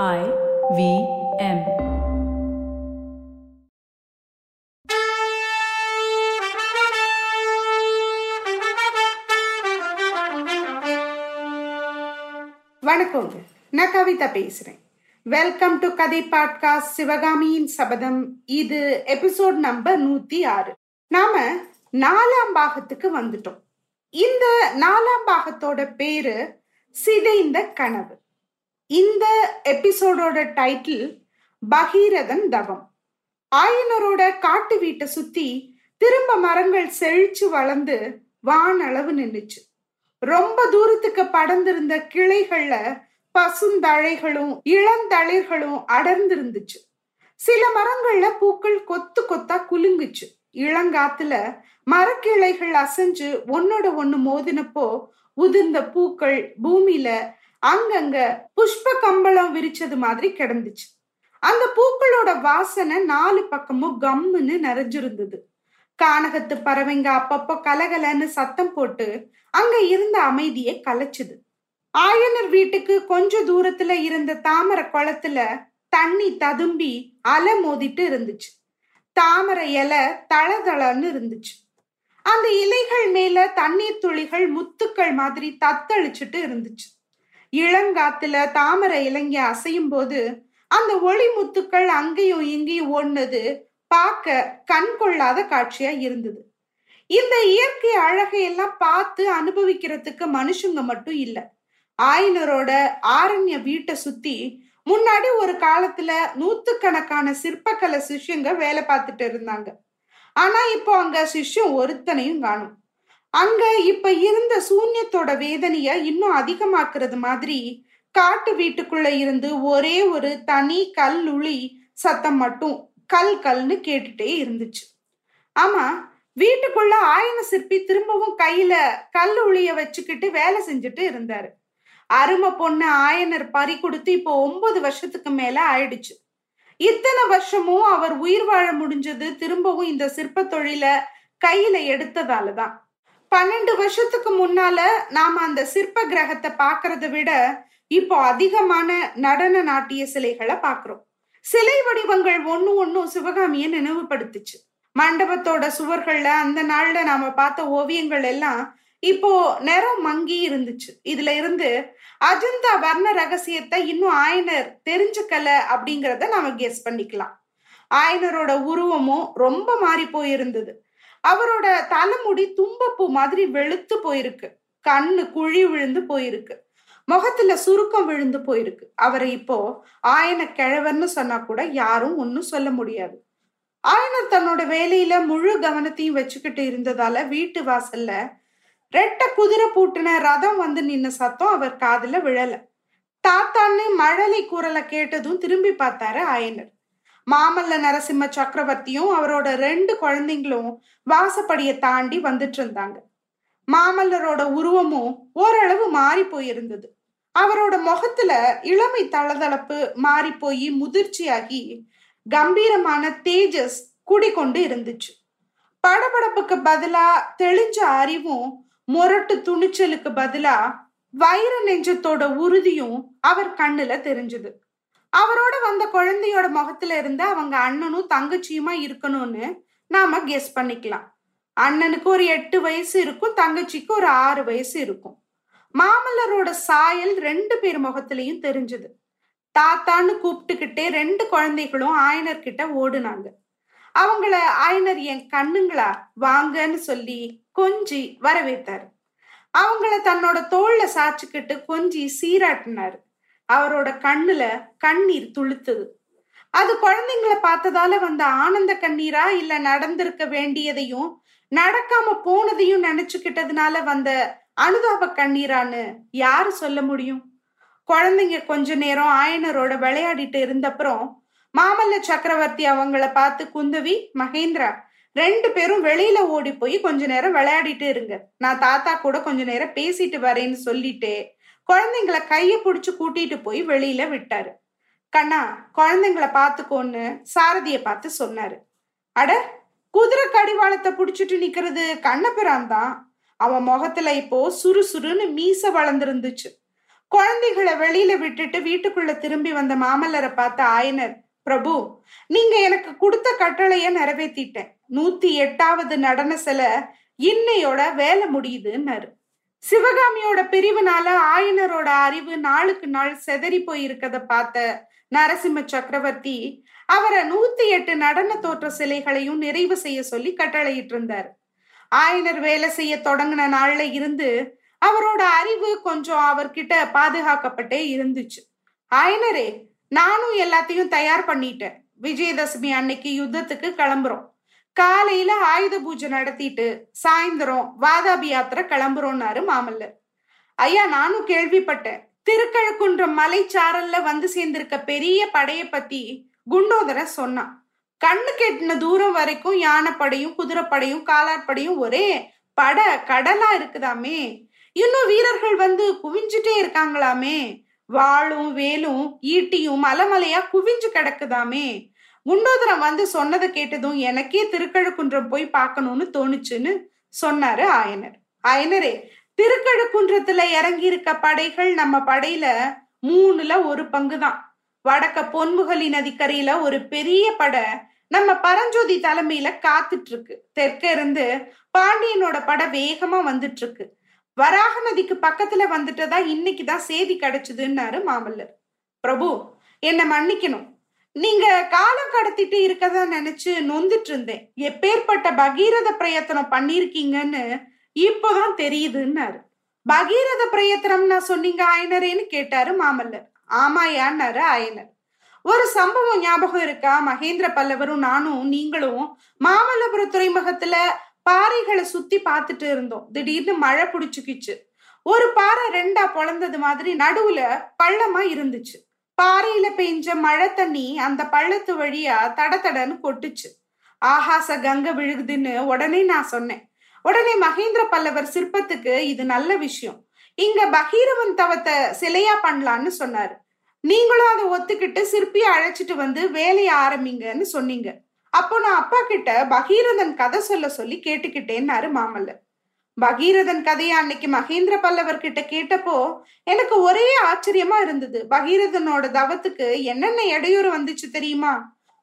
I V M. வணக்கங்க நான் கவிதா பேசுறேன். வெல்கம் டு கதை பாட்காஸ்ட் சிவகாமியின் சபதம் இது எபிசோட் நம்பர் நூத்தி ஆறு. நாம நாலாம் பாகத்துக்கு வந்துட்டோம். இந்த நாலாம் பாகத்தோட பேரு சிதைந்த கனவு. இந்த எபிசோடோட டைட்டில் பகீரதன் தவம். ஆயனரோட காட்டு வீட்டை சுத்தி திரும்ப மரங்கள் செழிச்சு வளர்ந்து வானளவு நின்றுச்சு ரொம்ப தூரத்துக்கு படர்ந்திருந்த கிளைகள்ல பசுந்தழைகளும் இளந்தளிர்களும் அடர்ந்திருந்துச்சு. சில மரங்கள்ல பூக்கள் கொத்து கொத்தா குலுங்குச்சு. இளங்காத்துல மரக்கிளைகள் அசைஞ்சு ஒன்னோட ஒண்ணு மோதினப்போ உதிர்ந்த பூக்கள் பூமியில அங்கங்க புஷ்ப கம்பளம் விரிச்சது மாதிரி கிடந்துச்சு. அந்த பூக்களோட வாசனை நாலு பக்கமும் கம்முன்னு நிறைஞ்சிருந்தது. கானகத்து பறவைங்க அப்பப்போ கலகலன்னு சத்தம் போட்டு அங்க இருந்த அமைதியை கலைச்சுது. ஆயனர் வீட்டுக்கு கொஞ்ச தூரத்துல இருந்த தாமரை குளத்துல தண்ணி ததும்பி அலை மோதிட்டு இருந்துச்சு. தாமரை இலை தளதளன்னு இருந்துச்சு. அந்த இலைகள் மேல தண்ணீர் துளிகள் முத்துக்கள் மாதிரி தத்தளிச்சுட்டு இருந்துச்சு. இளங்காத்துல தாமரை இலங்கை அசையும் போது அந்த ஒளி முத்துக்கள் அங்கேயும் இங்கேயும் ஓடினது பார்க்க கண் கொள்ளாத காட்சியா இருந்தது. இந்த இயற்கை அழகை எல்லாம் பார்த்து அனுபவிக்கிறதுக்கு மனுஷங்க மட்டும் இல்ல. ஆயனரோட ஆரண்ய வீட்டை சுத்தி முன்னாடி ஒரு காலத்துல நூத்துக்கணக்கான சிற்பக்கலை சிஷ்யங்க வேலை பார்த்துட்டு இருந்தாங்க. ஆனா இப்போ அங்க சிஷ்யம் ஒருத்தனையும் காணும். அங்க இப்ப இருந்த சூன்யத்தோட வேதனைய இன்னும் அதிகமாக்குறது மாதிரி காட்டு வீட்டுக்குள்ள இருந்து ஒரே ஒரு தனி கல் உளி சத்தம் மட்டும் கல் கல்னு கேட்டுட்டே இருந்துச்சு. ஆமா வீட்டுக்குள்ள ஆயன சிற்பி திரும்பவும் கையில கல் உளிய வச்சுக்கிட்டு வேலை செஞ்சுட்டு இருந்தாரு. அருமை பொண்ணு ஆயனர் பறி கொடுத்து இப்போ ஒன்பது வருஷத்துக்கு மேல ஆயிடுச்சு. இத்தனை வருஷமும் அவர் உயிர் வாழ முடிஞ்சது திரும்பவும் இந்த சிற்ப தொழில கையில எடுத்ததாலதான். பன்னெண்டு வருஷத்துக்கு முன்னால நாம அந்த சிற்ப கிரகத்தை பாக்குறத விட இப்போ அதிகமான நடன நாட்டிய சிலைகளை பாக்குறோம் சிலை வடிவங்கள் ஒண்ணு ஒன்னும் சிவகாமிய நினைவுபடுத்துச்சு. மண்டபத்தோட சுவர்கள்ல அந்த நாள்ல நாம பார்த்த ஓவியங்கள் எல்லாம் இப்போ நிறம் மங்கி இருந்துச்சு. இதுல இருந்து அஜந்தா வர்ண ரகசியத்தை இன்னும் ஆயனர் தெரிஞ்சுக்கல அப்படிங்கிறத நாம கெஸ் பண்ணிக்கலாம். ஆயனரோட உருவமும் ரொம்ப மாறி போயிருந்தது. அவரோட தலைமுடி தும்பப்பூ மாதிரி வெளுத்து போயிருக்கு. கண்ணு குழி விழுந்து போயிருக்கு. முகத்துல சுருக்கம் விழுந்து போயிருக்கு. அவரை இப்போ ஆயன கிழவர்னு சொன்னா கூட யாரும் ஒன்னும் சொல்ல முடியாது. ஆயனர் தன்னோட வேலையில முழு கவனத்தையும் வச்சுக்கிட்டு இருந்ததால வீட்டு வாசல்ல ரெட்ட குதிரை பூட்டின ரதம் வந்து நின்ன சத்தம் அவர் காதுல விழல. தாத்தான்னு மழலை குரலை கேட்டதும் திரும்பி பார்த்தாரு ஆயனர். மாமல்ல நரசிம்ம சக்கரவர்த்தியும் அவரோட ரெண்டு குழந்தைங்களும் வாசப்படியை தாண்டி வந்துட்டு இருந்தாங்க. மாமல்லரோட உருவமும் ஓரளவு மாறி போயிருந்தது. அவரோட முகத்துல இளமை தளதளப்பு மாறி போய் முதிர்ச்சியாகி கம்பீரமான தேஜஸ் குடிக்கொண்டு இருந்துச்சு. படபடப்புக்கு பதிலா தெளிஞ்ச அறிவும் முரட்டு துணிச்சலுக்கு பதிலா வைர நெஞ்சத்தோட உறுதியும் அவர் கண்ணுல தெரிஞ்சது. அவரோட வந்த குழந்தையோட முகத்துல இருந்து அவங்க அண்ணனும் தங்கச்சியுமா இருக்கணும்னு நாம கெஸ் பண்ணிக்கலாம். அண்ணனுக்கு ஒரு எட்டு வயசு இருக்கும் தங்கச்சிக்கு ஒரு ஆறு வயசு இருக்கும். மாமல்லரோட சாயல் ரெண்டு பேர் முகத்திலையும் தெரிஞ்சது. தாத்தான்னு கூப்பிட்டுக்கிட்டே ரெண்டு குழந்தைகளும் ஆயனர்கிட்ட ஓடுனாங்க. அவங்கள ஆயனர் என் கண்ணுங்களா வாங்கன்னு சொல்லி கொஞ்சி வரவேத்தாரு. அவங்கள தன்னோட தோல்ல சாச்சுக்கிட்டு கொஞ்சி சீராட்டினாரு. அவரோட கண்ணுல கண்ணீர் துளுத்துது. அது குழந்தைங்கள பார்த்ததால வந்த ஆனந்த கண்ணீரா இல்ல நடந்திருக்க வேண்டியதையும் நடக்காம போனதையும் நினைச்சுக்கிட்டதுனால வந்த அனுதாப கண்ணீரான்னு யாரு சொல்ல முடியும்? குழந்தைங்க கொஞ்ச நேரம் ஆயனரோட விளையாடிட்டு இருந்தப்புறம் மாமல்ல சக்கரவர்த்தி அவங்கள பார்த்து குந்தவி மகேந்திரா ரெண்டு பேரும் வெளியில ஓடி போய் கொஞ்ச நேரம் விளையாடிட்டு இருங்க. நான் தாத்தா கூட கொஞ்ச நேரம் பேசிட்டு வரேன்னு சொல்லிட்டு குழந்தைங்கள கையை பிடிச்சு கூட்டிட்டு போய் வெளியில விட்டாரு. கண்ணா குழந்தைங்கள பார்த்துக்கோன்னு சாரதிய பார்த்து சொன்னாரு. அட குதிரை கடிவாளத்தை பிடிச்சிட்டு நிக்கிறது கண்ணபிரான் தான். அவன் முகத்துல இப்போ சுறுசுறுன்னு மீச வளர்ந்துருந்துச்சு. குழந்தைகளை வெளியில விட்டுட்டு வீட்டுக்குள்ள திரும்பி வந்த மாமல்லரை பார்த்த ஆயனர் பிரபு நீங்க எனக்கு கொடுத்த கட்டளைய நிறைவேற்றிட்டேன் நூத்தி எட்டாவது நடன சில இன்னையோட வேலை முடியுதுன்னாரு. சிவகாமியோட பிரிவுனால ஆயனரோட அறிவு நாளுக்கு நாள் செதறி போய் இருக்கத பார்த்த நரசிம்ம சக்கரவர்த்தி அவரை நூத்தி எட்டு நடன தோற்ற சிலைகளையும் நிறைவு செய்ய சொல்லி கட்டளையிட்டு இருந்தார் ஆயனர் வேலை செய்ய தொடங்கின நாள்ல இருந்து அவரோட அறிவு கொஞ்சம் அவர்கிட்ட பாதுகாக்கப்பட்டே இருந்துச்சு. ஆயனரே நானும் எல்லாத்தையும் தயார் பண்ணிட்டேன். விஜயதசமி அன்னைக்கு யுத்தத்துக்கு கிளம்புறோம். காலையில ஆயுத பூஜை நடத்திட்டு சாயந்தரம் வாதாபி யாத்திரை கிளம்புறோம்னாரு மாமல்லர். ஐயா நானும் கேள்விப்பட்டேன். திருக்கழுக்குன்றம் மலைச்சாரல்ல வந்து சேர்ந்திருக்க பெரிய படைய பத்தி குண்டோதரன் சொன்னான். கண்ணு கெட்டின தூரம் வரைக்கும் யானைப்படையும் குதிரைப்படையும் காலாட்படையும் ஒரே பட கடலா இருக்குதாமே? இன்னும் வீரர்கள் வந்து குவிஞ்சுட்டே இருக்காங்களாமே? வாளும் வேலும் ஈட்டியும் மலமலையா குவிஞ்சு கிடக்குதாமே? குண்டோதரம் வந்து சொன்னதை கேட்டதும் எனக்கே திருக்கழுக்குன்றம் போய் பார்க்கணும்னு தோணுச்சுன்னு சொன்னாரு ஆயனர். ஆயனரே திருக்கழுக்குன்றத்துல இறங்கி இருக்க படைகள் நம்ம படையில மூணுல ஒரு பங்கு தான் வடக்க பொன்முகலி நதிக்கரையில ஒரு பெரிய படை நம்ம பரஞ்சோதி தலைமையில காத்துட்டு இருக்கு தெற்க இருந்து பாண்டியனோட படம் வேகமா வந்துட்டு இருக்கு வராக நதிக்கு பக்கத்துல வந்துட்டதா இன்னைக்குதான் செய்தி கிடைச்சதுன்னாரு மாமல்லர். பிரபு என்ன மன்னிக்கணும். நீங்க காலம் கடத்திட்டு இருக்கதா நினைச்சு நொந்துட்டு இருந்தேன் எப்பேற்பட்ட பகீரத பிரயத்தனம் பண்ணிருக்கீங்கன்னு இப்போதான் தெரியுதுன்னாரு. பகீரத பிரயத்தனம் நான் சொன்னீங்க ஆயனரேன்னு கேட்டாரு மாமல்லர். ஆமாயான்னாரு ஆயனர். ஒரு சம்பவம் ஞாபகம் இருக்கா? மகேந்திர பல்லவரும் நானும் நீங்களும் மாமல்லபுர துறைமுகத்துல பாறைகளை சுத்தி பார்த்துட்டு இருந்தோம். திடீர்னு மழை பிடிச்சுக்கிச்சு. ஒரு பாறை ரெண்டா பொழந்தது மாதிரி நடுவுல பள்ளமா இருந்துச்சு. பாறையில பெஞ்ச மழை தண்ணி அந்த பள்ளத்து வழியா தட தடன்னு கொட்டுச்சு. ஆகாச கங்க விழுகுதுன்னு உடனே நான் சொன்னேன். உடனே மகேந்திர பல்லவர் சிற்பத்துக்கு இது நல்ல விஷயம். இங்க பகீரவன் தவத்தை சிலையா பண்ணலான்னு சொன்னாரு. நீங்களும் அதை ஒத்துக்கிட்டு சிற்பியை அழைச்சிட்டு வந்து வேலையை ஆரம்பிங்கன்னு சொன்னீங்க. அப்போ நான் அப்பா கிட்ட பகீரதன் கதை சொல்ல சொல்லி கேட்டுக்கிட்டேன்னாரு மாமல்லர். பகீரதன் கதையை அன்னைக்கு மகேந்திர பல்லவர் கிட்ட கேட்டப்போ எனக்கு ஒரே ஆச்சரியமா இருந்தது. பகீரதனோட தவத்துக்கு என்னென்ன இடையூறு வந்துச்சு தெரியுமா?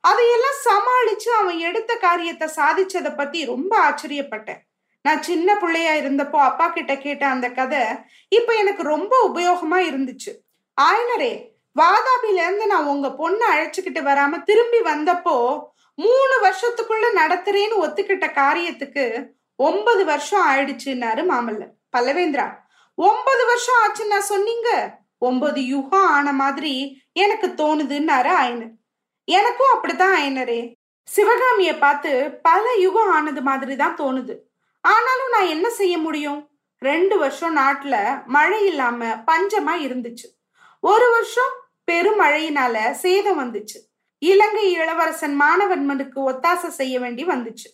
அதையெல்லாம் சமாளிச்சு அவன் எடுத்த காரியத்தை சாதிச்சதை பத்தி ரொம்ப ஆச்சரியப்பட்டேன். நான் சின்ன பிள்ளையா இருந்தப்போ அப்பா கிட்ட கேட்ட அந்த கதை இப்ப எனக்கு ரொம்ப உபயோகமா இருந்துச்சு. ஆயனரே வாதாபில இருந்து நான் உங்க பொண்ணை அழைச்சுக்கிட்டு வராம திரும்பி வந்தப்போ மூணு வருஷத்துக்குள்ள நடத்துறேன்னு ஒத்துக்கிட்ட காரியத்துக்கு ஒன்பது வருஷம் ஆயிடுச்சுன்னாரு மாமல்லர். பல்லவேந்திரா ஒன்பது வருஷம் ஆச்சுன்னா சொன்னீங்க? ஒன்பது யுகம் ஆன மாதிரி எனக்கு தோணுதுன்னாரு ஆயனர். எனக்கும் அப்படித்தான் ஆயனரே. சிவகாமிய பார்த்து பல யுகம் ஆனது மாதிரி தான் தோணுது. ஆனாலும் நான் என்ன செய்ய முடியும்? ரெண்டு வருஷம் நாட்டுல மழை இல்லாம பஞ்சமா இருந்துச்சு. ஒரு வருஷம் பெருமழையினால சேதம் வந்துச்சு. இலங்கை இளவரசன் மாணவன்மனுக்கு ஒத்தாசை செய்ய வேண்டி வந்துச்சு.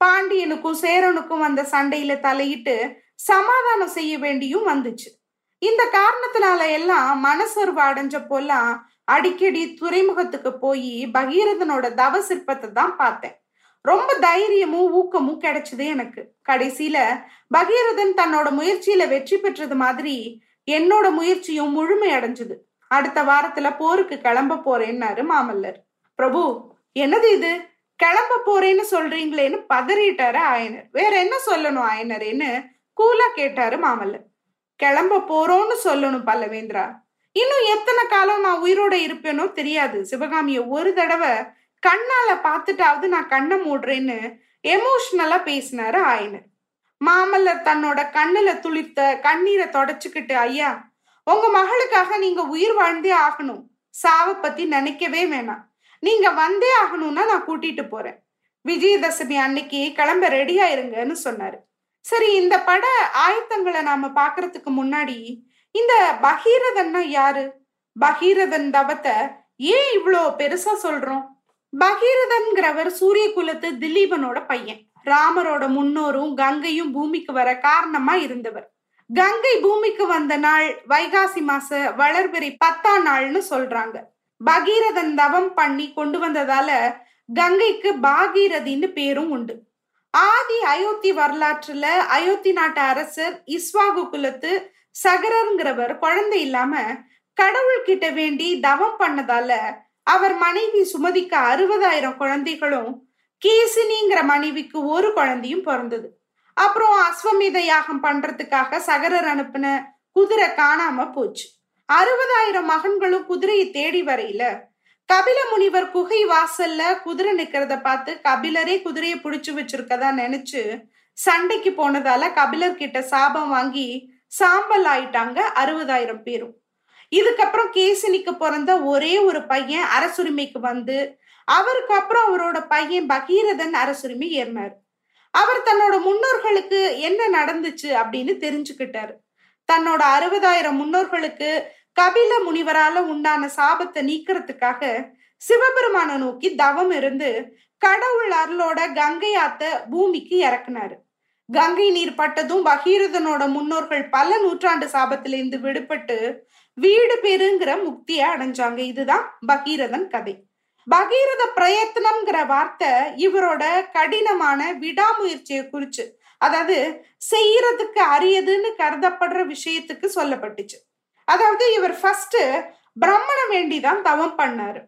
பாண்டியனுக்கும் சேரனுக்கும் வந்த சண்டையில தலையிட்டு சமாதானம் செய்ய வேண்டியும் வந்துச்சு. இந்த காரணத்தினால எல்லாம் மனசொருவு அடைஞ்ச போலாம் அடிக்கடி துறைமுகத்துக்கு போய் பகீரதனோட தவ சிற்பத்தை தான் பார்த்தேன். ரொம்ப தைரியமும் ஊக்கமும் கிடைச்சது எனக்கு. கடைசியில பகீரதன் தன்னோட முயற்சியில வெற்றி பெற்றது மாதிரி என்னோட முயற்சியும் முழுமை அடைஞ்சது. அடுத்த வாரத்துல போருக்கு கிளம்ப போறேன்னாரு மாமல்லர். பிரபு என்னது இது? கிளம்ப போறேன்னு சொல்றீங்களேன்னு பதறிட்டாரு ஆயனர். வேற என்ன சொல்லணும் ஆயனரேன்னு கூலா கேட்டாரு மாமல்லர். கிளம்ப போறோம்னு சொல்லணும் பல்லவேந்திரா. இன்னும் எத்தனை காலம் நான் உயிரோட இருப்பேனோ தெரியாது. சிவகாமிய ஒரு தடவை கண்ணால பார்த்துட்டாவது நான் கண்ணை மூடுறேன்னு எமோஷ்னலா பேசினாரு ஆயனர். மாமல்லர் தன்னோட கண்ணுல துளிர்த்த கண்ணீரை தொடச்சுக்கிட்டு ஐயா உங்க மகளுக்காக நீங்க உயிர் வாழ்ந்தே ஆகணும். சாவை பத்தி நினைக்கவே வேணாம். நீங்க வந்தே ஆகணும்னா நான் கூட்டிட்டு போறேன். விஜயதசமி அன்னைக்கு கிளம்ப ரெடி ஆயிருங்கன்னு சொன்னாரு. சரி இந்த பட ஆயத்தங்களை நாம பாக்குறதுக்கு முன்னாடி இந்த பகீரதன்னா யாரு? பகீரதன் தவத்தை ஏன் இவ்வளோ பெருசா சொல்றோம்? பகீரதன்கிறவர் சூரிய குலத்து திலீபனோட பையன். ராமரோட முன்னோரும் கங்கையும் பூமிக்கு வர காரணமா இருந்தவர். கங்கை பூமிக்கு வந்த நாள் வைகாசி மாச வளர்பிறை பத்தாம் நாள்னு சொல்றாங்க. பகீரதன் தவம் பண்ணி கொண்டு வந்ததால கங்கைக்கு பாகீரதின்னு பேரும் உண்டு. ஆதி அயோத்தி வரலாற்றுல அயோத்தி நாட்டு அரசர் இஸ்வாகு குலத்து சகரருங்கிறவர் குழந்தை இல்லாம கடவுள் கிட்ட வேண்டி தவம் பண்ணதால அவர் மனைவி சுமதிக்கு அறுபதாயிரம் குழந்தைகளும் கேசினிங்கிற மனைவிக்கு ஒரு குழந்தையும் பிறந்தது. அப்புறம் அஸ்வமேத யாகம் பண்றதுக்காக சகரர் அனுப்பின குதிரை காணாம போச்சு. அறுபதாயிரம் மகன்களும் குதிரையை தேடி வரையில. கபில முனிவர் குகை வாசல்ல குதிரை நிக்கிறத பார்த்து கபிலரே குதிரையை புடிச்சு வச்சிருக்கதா நினைச்சு சண்டைக்கு போனதால கபிலர் கிட்ட சாபம் வாங்கி சாம்பல் ஆயிட்டாங்க அறுபதாயிரம் பேரும். இதுக்கப்புறம் கேசினிக்கு பிறந்த ஒரே ஒரு பையன் அரசுரிமைக்கு வந்து அவருக்கு அப்புறம் அவரோட பையன் பகீரதன் அரசுரிமை ஏறினார். அவர் தன்னோட முன்னோர்களுக்கு என்ன நடந்துச்சு அப்படின்னு தெரிஞ்சுக்கிட்டாரு. தன்னோட அறுபதாயிரம் முன்னோர்களுக்கு கபில முனிவரால உண்டான சாபத்தை நீக்கிறதுக்காக சிவபெருமான நோக்கி தவம் இருந்து கடவுள் அருளோட கங்கை ஆத்த பூமிக்கு இறக்குனாரு. கங்கை நீர் பட்டதும் பகீரதனோட முன்னோர்கள் பல நூற்றாண்டு சாபத்திலிருந்து விடுபட்டு வீடு பெருங்கிற முக்தியை அடைஞ்சாங்க. இதுதான் பகீரதன் கதை. பகீரத பிரயத்தனம்ங்கிற வார்த்தை இவரோட கடினமான விடாமுயற்சியை குறிச்சு அதாவது செய்யறதுக்கு அரியதுன்னு கருதப்படுற விஷயத்துக்கு சொல்லப்பட்டுச்சு. அதாவது இவர் ஃபர்ஸ்ட் பிரம்மனை வேண்டிதான் தவம் பண்ணாரு.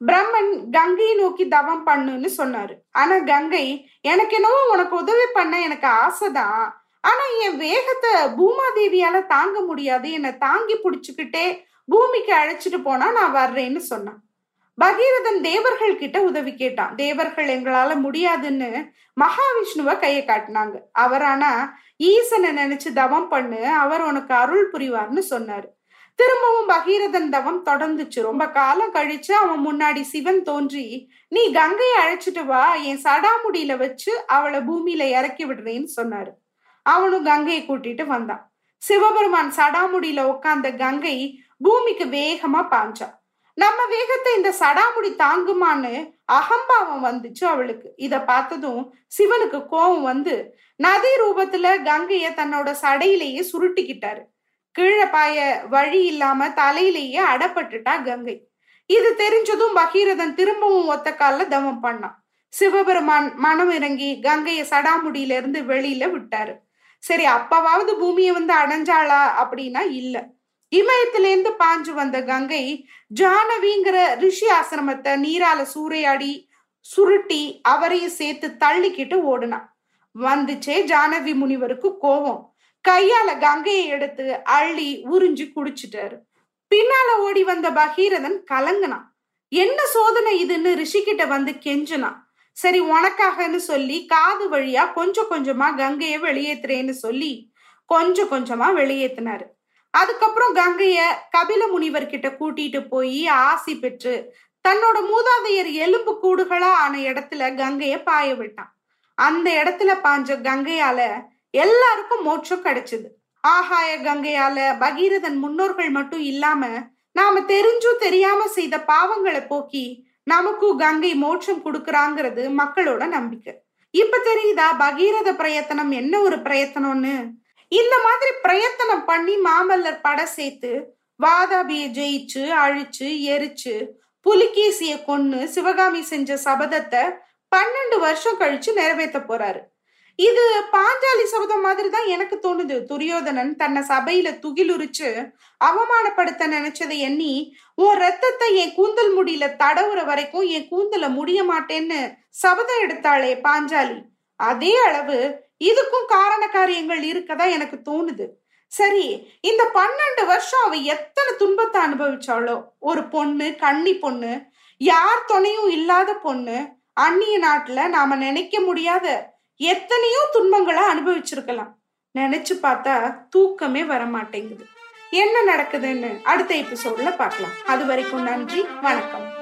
பிரம்மன் கங்கையை நோக்கி தவம் பண்ணுன்னு சொன்னாரு. ஆனா கங்கை எனக்கு என்னவோ உனக்கு உதவி பண்ண எனக்கு ஆசைதான். ஆனா என் வேகத்தை பூமாதேவியால தாங்க முடியாது. என்னை தாங்கி பிடிச்சுக்கிட்டே பூமிக்கு அழைச்சிட்டு போனா நான் வர்றேன்னு சொன்னான். பகீரதன் தேவர்கள் கிட்ட உதவி கேட்டான். தேவர்கள் எங்களால முடியாதுன்னு மகாவிஷ்ணுவை கையை காட்டினாங்க. அவர் ஈசனை நினைச்சு தவம் பண்ணு அவர் உனக்கு அருள் புரிவார்னு சொன்னாரு. திரும்பவும் பகீரதன் தவம் தொடர்ந்துச்சு. ரொம்ப காலம் கழிச்சு அவன் முன்னாடி சிவன் தோன்றி நீ கங்கையை அழைச்சிட்டு வா என் சடாமுடியில வச்சு அவளை பூமியில இறக்கி விடுறேன்னு சொன்னாரு. அவனும் கங்கையை கூட்டிட்டு வந்தான் சிவபெருமான் சடாமுடியில உட்கார்ந்த கங்கை பூமிக்கு வேகமா பாஞ்சான் நம்ம வேகத்தை இந்த சடாமுடி தாங்குமான்னு அகம்பாவம் வந்துச்சு அவளுக்கு. இத பார்த்ததும் சிவனுக்கு கோபம் வந்து நதி ரூபத்துல கங்கைய தன்னோட சடையிலேயே சுருட்டிக்கிட்டாரு. கீழே பாய வழி இல்லாம தலையிலேயே அடப்பட்டுட்டா கங்கை. இது தெரிஞ்சதும் பகீரதன் திரும்பவும் ஒத்த கால தவம் பண்ணான். சிவபெருமான் மனம் இறங்கி கங்கைய சடாமுடியில இருந்து வெளியில விட்டாரு. சரி அப்பவாவது பூமியை வந்து அடைஞ்சாளா அப்படின்னா இல்ல. இமயத்திலேருந்து பாஞ்சு வந்த கங்கை ஜானவிங்கிற ரிஷி ஆசிரமத்தை நீரால சூறையாடி சுருட்டி அவரையும் சேர்த்து தள்ளிக்கிட்டு ஓடுனான் வந்துச்சே ஜானவி முனிவருக்கு கோவம் கையால கங்கையை எடுத்து அள்ளி உறிஞ்சு குடிச்சிட்டாரு. பின்னால ஓடி வந்த பகீரதன் கலங்கினான். என்ன சோதனை இதுன்னு ரிஷிகிட்ட வந்து கெஞ்சினான். சரி உனக்காகன்னு சொல்லி காது வழியா கொஞ்சம் கொஞ்சமா கங்கைய வெளியேத்துறேன்னு சொல்லி கொஞ்சம் கொஞ்சமா வெளியேத்தினாரு. அதுக்கப்புறம் கங்கைய கபில முனிவர்கிட்ட கூட்டிட்டு போய் ஆசி பெற்று தன்னோட மூதாதையர் எலும்பு கூடுகளா ஆன இடத்துல கங்கைய பாய விட்டான். அந்த இடத்துல பாஞ்ச கங்கையால எல்லாருக்கும் மோட்சம் கிடைச்சது. ஆகாய கங்கையால பகீரதன் முன்னோர்கள் மட்டும் இல்லாம நாம தெரிஞ்சும் தெரியாம செய்த பாவங்களை போக்கி நமக்கும் கங்கை மோட்சம் கொடுக்கறாங்கிறது மக்களோட நம்பிக்கை. இப்ப தெரியுதா பகீரத பிரயத்தனம் என்ன ஒரு பிரயத்தனம்னு? இந்த மாதிரி பிரயத்தனம் பண்ணி மாமல்லர் பட சேர்த்து வாதாபிய ஜெயிச்சு அழிச்சு எரிச்சு புலிகேசிய கொன்னு சிவகாமி செஞ்ச சபதத்தை பன்னெண்டு வருஷம் கழிச்சு நிறைவேற்ற போறாரு. இது பாஞ்சாலி சபதம் மாதிரி தான் எனக்கு தோணுது. துரியோதனன் தன்னை சபையில துகிலுரிச்சு அவமானப்படுத்த நினைச்சதை எண்ணி உன் ரத்தத்தை என் கூந்தல் முடியில தடவுற வரைக்கும் என் கூந்தல முடிய மாட்டேன்னு சபதம் எடுத்தாளே பாஞ்சாலி. அதே அளவு இதுக்கும் காரண காரியங்கள் இருக்கதா எனக்கு தோணுது. சரி இந்த பன்னெண்டு வருஷம் அவ எத்தனை துன்பத்தை அனுபவிச்சாளோ? ஒரு பொண்ணு கன்னி பொண்ணு யார் துணையும் இல்லாத பொண்ணு அந்நிய நாட்டுல நாம நினைக்க முடியாத எத்தனையோ துன்பங்களை அனுபவிச்சிருக்கலாம். நினைச்சு பார்த்தா தூக்கமே வர மாட்டேங்குது என்ன நடக்குதுன்னு அடுத்த எபிசோட்ல பார்க்கலாம். அது வரைக்கும் நன்றி வணக்கம்.